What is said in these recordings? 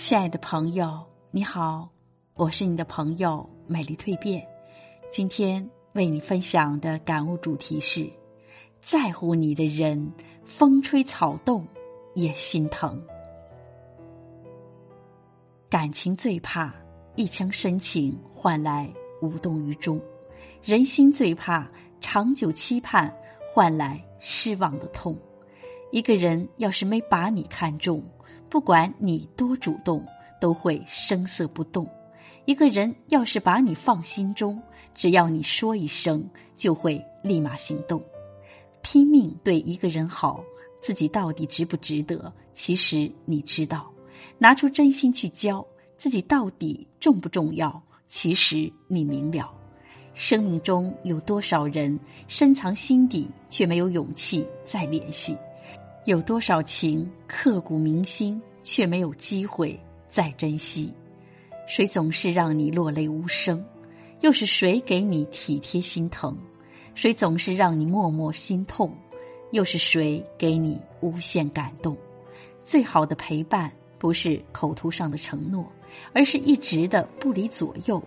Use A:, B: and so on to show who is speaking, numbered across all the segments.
A: 亲爱的朋友，你好，我是你的朋友美丽蜕变。今天为你分享的感悟主题是：在乎你的人，风吹草动也心疼。感情最怕一腔深情换来无动于衷，人心最怕长久期盼换来失望的痛。一个人要是没把你看中，不管你多主动，都会声色不动；一个人要是把你放心中，只要你说一声，就会立马行动。拼命对一个人好，自己到底值不值得？其实你知道，拿出真心去交，自己到底重不重要？其实你明了。生命中有多少人深藏心底，却没有勇气再联系？有多少情刻骨铭心，却没有机会再珍惜？谁总是让你落泪无声？又是谁给你体贴心疼？谁总是让你默默心痛？又是谁给你无限感动？最好的陪伴，不是口头上的承诺，而是一直的不离左右；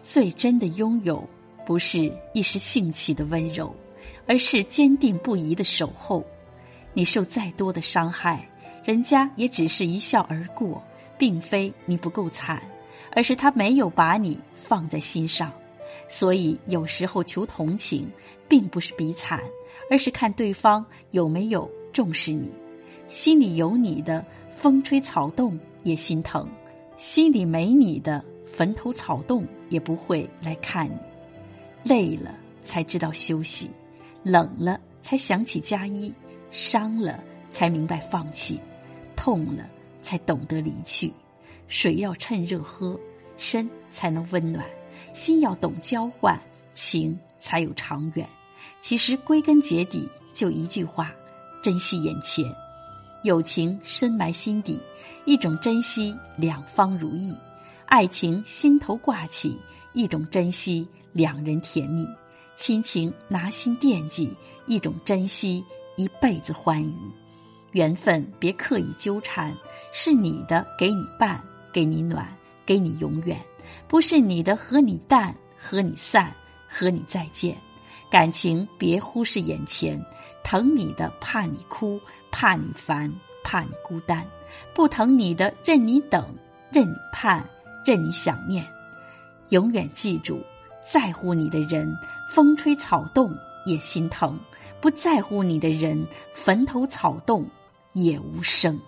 A: 最真的拥有，不是一时兴起的温柔，而是坚定不移的守候。你受再多的伤害，人家也只是一笑而过，并非你不够惨，而是他没有把你放在心上。所以有时候求同情，并不是比惨，而是看对方有没有重视你。心里有你的，风吹草动也心疼；心里没你的，坟头草动也不会来看你。累了才知道休息，冷了才想起加衣。伤了才明白放弃，痛了才懂得离去。水要趁热喝，身才能温暖；心要懂交换，情才有长远。其实归根结底就一句话：珍惜眼前。友情深埋心底，一种珍惜两方如意；爱情心头挂起，一种珍惜两人甜蜜；亲情拿心惦记，一种珍惜。一辈子欢愉，缘分别刻意纠缠，是你的给你伴，给你暖，给你永远；不是你的和你淡，和你散，和你再见。感情别忽视眼前，疼你的怕你哭，怕你烦，怕你孤单；不疼你的任你等，任你盼，任你想念。永远记住，在乎你的人，风吹草动也心疼。不在乎你的人，坟头草动也无声。